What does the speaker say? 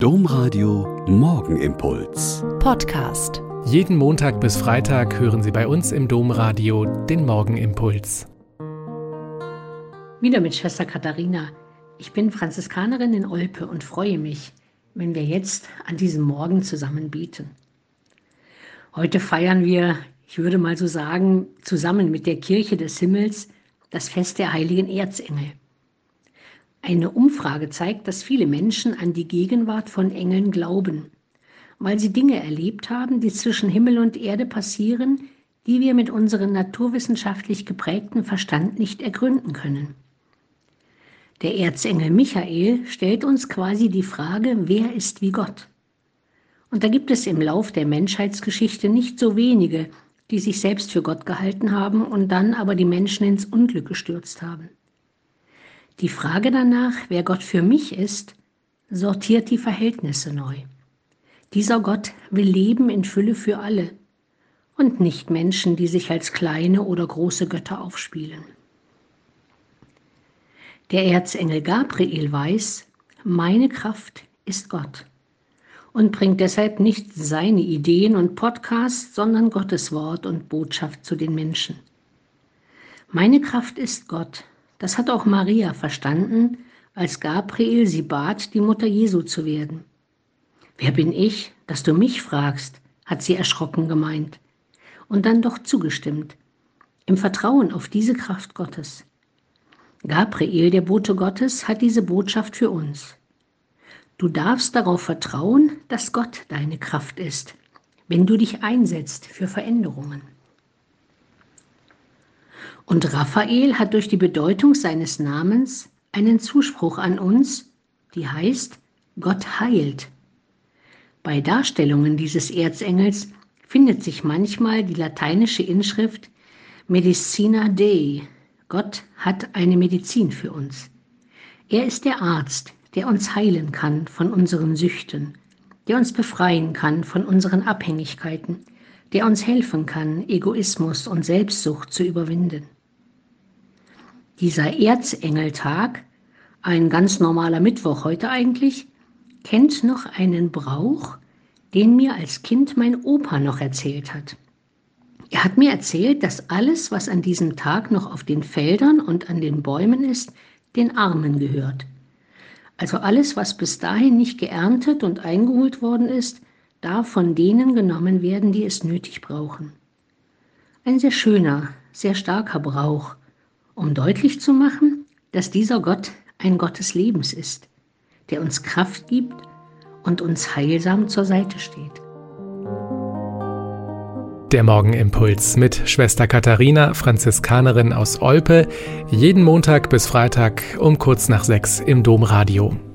Domradio Morgenimpuls. Podcast. Jeden Montag bis Freitag hören Sie bei uns im Domradio den Morgenimpuls. Wieder mit Schwester Katharina. Ich bin Franziskanerin in Olpe und freue mich, wenn wir jetzt an diesem Morgen zusammen beten. Heute feiern wir, ich würde mal so sagen, zusammen mit der Kirche des Himmels das Fest der heiligen Erzengel. Eine Umfrage zeigt, dass viele Menschen an die Gegenwart von Engeln glauben, weil sie Dinge erlebt haben, die zwischen Himmel und Erde passieren, die wir mit unserem naturwissenschaftlich geprägten Verstand nicht ergründen können. Der Erzengel Michael stellt uns quasi die Frage, wer ist wie Gott? Und da gibt es im Lauf der Menschheitsgeschichte nicht so wenige, die sich selbst für Gott gehalten haben und dann aber die Menschen ins Unglück gestürzt haben. Die Frage danach, wer Gott für mich ist, sortiert die Verhältnisse neu. Dieser Gott will Leben in Fülle für alle und nicht Menschen, die sich als kleine oder große Götter aufspielen. Der Erzengel Gabriel weiß, meine Kraft ist Gott und bringt deshalb nicht seine Ideen und Podcasts, sondern Gottes Wort und Botschaft zu den Menschen. Meine Kraft ist Gott das hat auch Maria verstanden, als Gabriel sie bat, die Mutter Jesu zu werden. Wer bin ich, dass du mich fragst? hat sie erschrocken gemeint und dann doch zugestimmt, im Vertrauen auf diese Kraft Gottes. Gabriel, der Bote Gottes, hat diese Botschaft für uns. Du darfst darauf vertrauen, dass Gott deine Kraft ist, wenn du dich einsetzt für Veränderungen. Und Raphael hat durch die Bedeutung seines Namens einen Zuspruch an uns, die heißt, Gott heilt. Bei Darstellungen dieses Erzengels findet sich manchmal die lateinische Inschrift Medicina Dei. Gott hat eine Medizin für uns. Er ist der Arzt, der uns heilen kann von unseren Süchten, der uns befreien kann von unseren Abhängigkeiten, der uns helfen kann, Egoismus und Selbstsucht zu überwinden. Dieser Erzengeltag, ein ganz normaler Mittwoch heute eigentlich, kennt noch einen Brauch, den mir als Kind mein Opa noch erzählt hat. Er hat mir erzählt, dass alles, was an diesem Tag noch auf den Feldern und an den Bäumen ist, den Armen gehört. Also alles, was bis dahin nicht geerntet und eingeholt worden ist, darf von denen genommen werden, die es nötig brauchen. Ein sehr schöner, sehr starker Brauch, um deutlich zu machen, dass dieser Gott ein Gott des Lebens ist, der uns Kraft gibt und uns heilsam zur Seite steht. Der Morgenimpuls mit Schwester Katharina, Franziskanerin aus Olpe, jeden Montag bis Freitag um kurz nach sechs im Domradio.